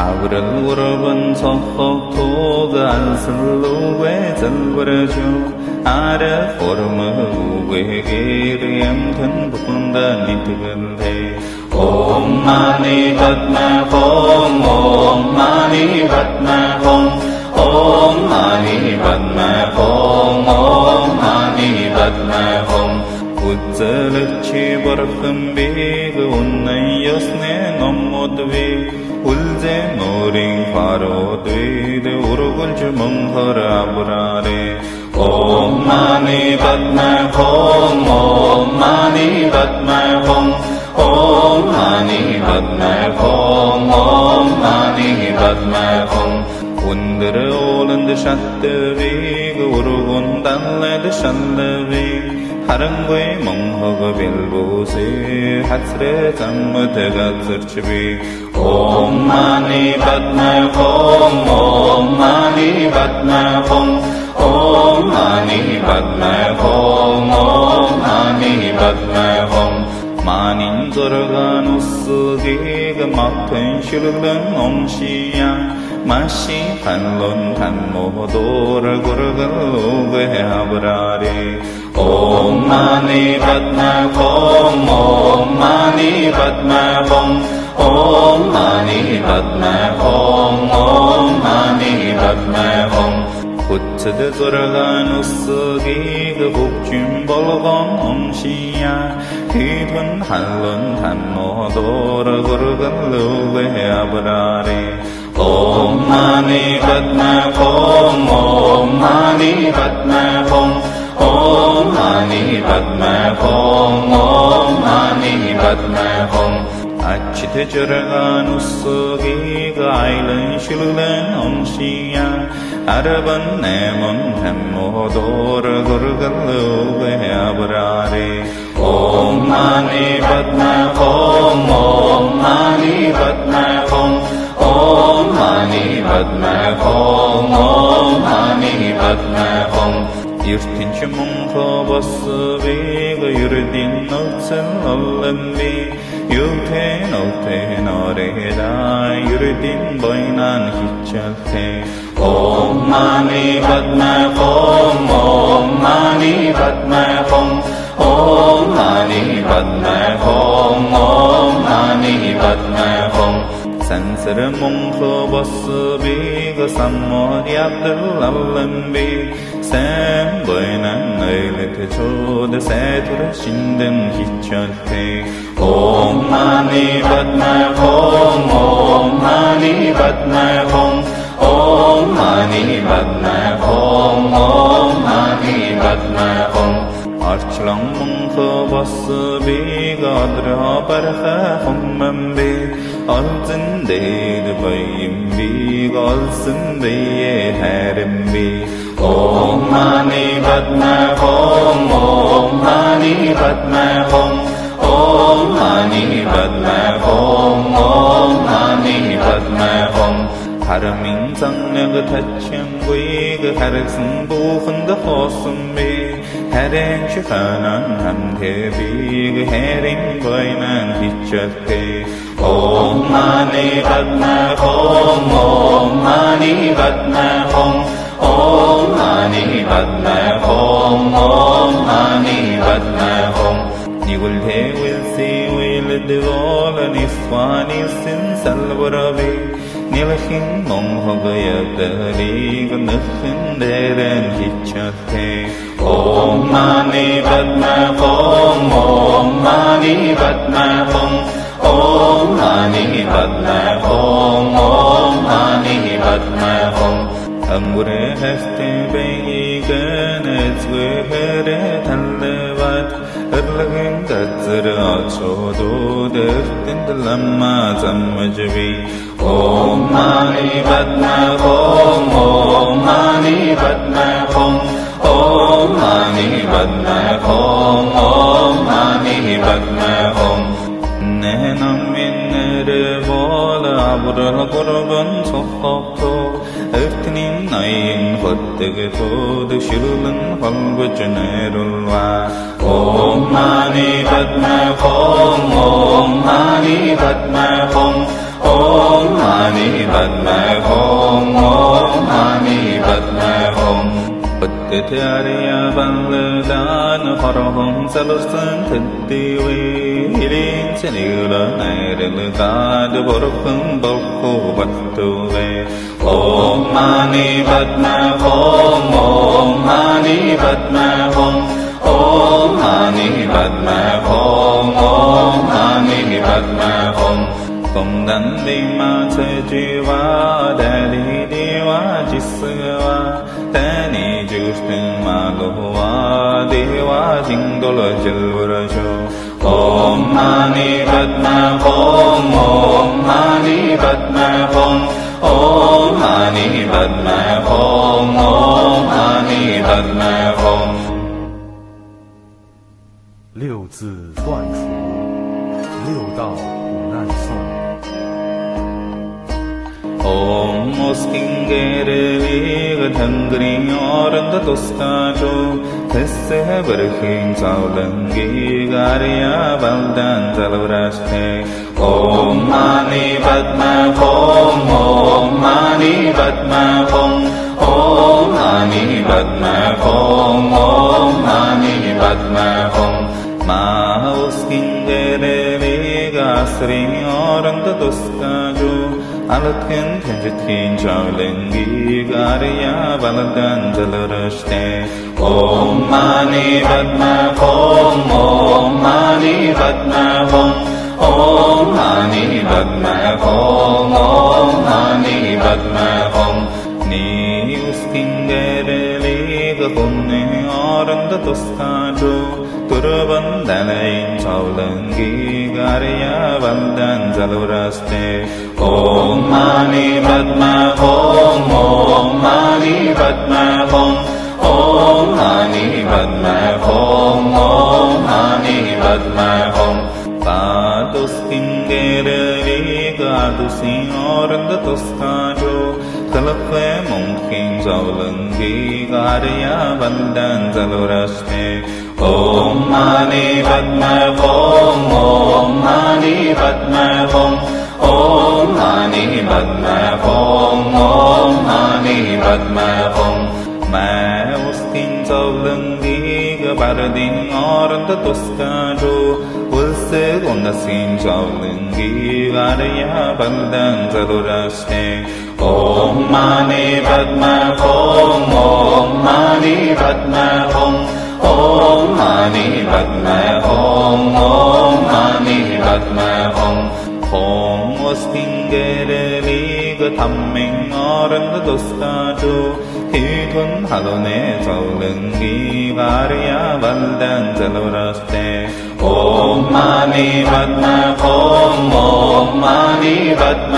아브를 우러번 석호 토가 안슬로에 zel버죠 아르 포르무 우에게 엠튼 부푼다 니트근데 옴 마니 받마 홈 옴 마니 받마 홈옴 마니 받마 홈옴 마니 받마 홈 우zel치 버금 비그 온나이 여스네 넘모드비 ulze noring faro duide urugul jumhar abrare om mani padma hom om mani padma hom om mani padma hom om mani padma hom under olund shatte veg urugun danled shalle veg 하랑고의 멍허거 빌보세 하스레 잠무대가 서치비 옴마니 받나홈 옴마니 받나홈 옴마니 받나홈 옴마니 받나홈 마닌 걸어간 우스기가 막된 실 ॐ मणि पद्म ॐ ॐ मणि पद्म ॐ मणि पद्म ॐ मानि पद्मवं मानिर्गनुगे गुरुगन् वंशिया मासिं खन् गुण् धन्मोहदूर गुरुगे बुरारे ॐ मणि पद्म ॐ मणि पद्म ॐ ी पद्म ॐ मानि पद्म home पुच्छति सुरगानभुक्षिम् बोलं वंशीया हितुन् धनुमोह दोर गुरुगल्लो गे अपुरारे ॐ नानि पद्म ॐ ॐ मानि पद्म ॐ। ॐ नानि पद्म ॐ ॐ नानि पद्म अच्युत चरगानुस्सोगे गायलं शिलुलं अंशिया अरबन् नेमं धम्मोदोर गुरुगल्लो गयाबरारे ॐ मानि पद्म ॐ ॐ मानि पद्म ॐ ॐ मानि पद्म ॐ ॐ मानि पद्म ॐ hichalte Om mani padma om om mani padma om Om mani padma om om mani padma om Sansar mungho basu vega sammod yabdal allambi Sam boynan Om mani padma hom Om mani padma hom Om mani padma hom Barha hummam bi Alzın deyid bayim bi Galsın beye herim bi ॐ मानि पद्म ॐ ॐ मानि पद्म ॐ ॐ मानि पद्म ॐ ॐ मानि पद्म ॐ हरमिं संज्ञगथच्छं गुयेग हरसं बुखन्द होसं बे हरें शिखनं हन्धे बीग हेरिं वैनं हिच्छते ॐ मानि पद्म ॐ ॐ मानि पद्म ॐ ॐ मानि पद्म ॐ ॐ मानि पद्म ॐ निगुल्धे विल्सि विलद्वोल निस्वानि सिन्सल्वरवे निलहिं मोहगयदरीग नखिन्देरन् हिच्छते ॐ नानि पद्म हों ॐ नी पद्महं ॐ नी पद्म हों ॐ नी पद्मह अङ्गुरे हस्ते गणरे धल्वत् लग्रालम्मा समजवि ॐ नानि पद्म होम ॐ नानि पद्महो ماني بدنا قوم أم ماني بدنا قوم أم ماني بدنا قوم نهنم من ربال عبر القربان صحبتو افتنين ناين فتق تود شلن قلب جنيروا اوم ماني بدما قوم اوم ماني بدما قوم اوم ماني mani padme hum Teteriye benliden karahım salırsın tettivi Hilin seni gülen ayrılı dağdı borukun balku battuvi Om mani batma kom, om mani batma kom Om mani batma kom, om mani batma kom กงดันดีมาเธอจีวาแดดีดีวาจิสวา 六字断除，六道。Om Moskingere Liga Tangri Oranda Toscajo Tesse Berkin Saulangi Garia Baldan Zalvraste Om Mani Padma Om Om Mani Padma Om Om Om Mani Padma Om Om Mani Padma Om Ni Uskingere Liga Kunni Oranda Turabandanain Chaulangi Gariya Bandan Jaluraste Om Mani Padma Om Om Mani Padma Om Om Mani Padma Om Om Mani Padma Om बन्धनोरस्मे ॐ माने पद्मभ ॐ मानि पद्महं ॐ नानि पद्मभौं ॐ मानि पद्महं मै उस्ति सौलङ्गीक परदिन और्ततुस्कार Chaulangi Gariya Bandan Jaluraste Om Mani Padma Om Om Mani Padma Om Om Mani Padma Om Om Mani Padma Om Om Ostingere Liga Tamming Oranda Doskajo Hitun Halone ฏิบัติมาโคมโมมานิบัติ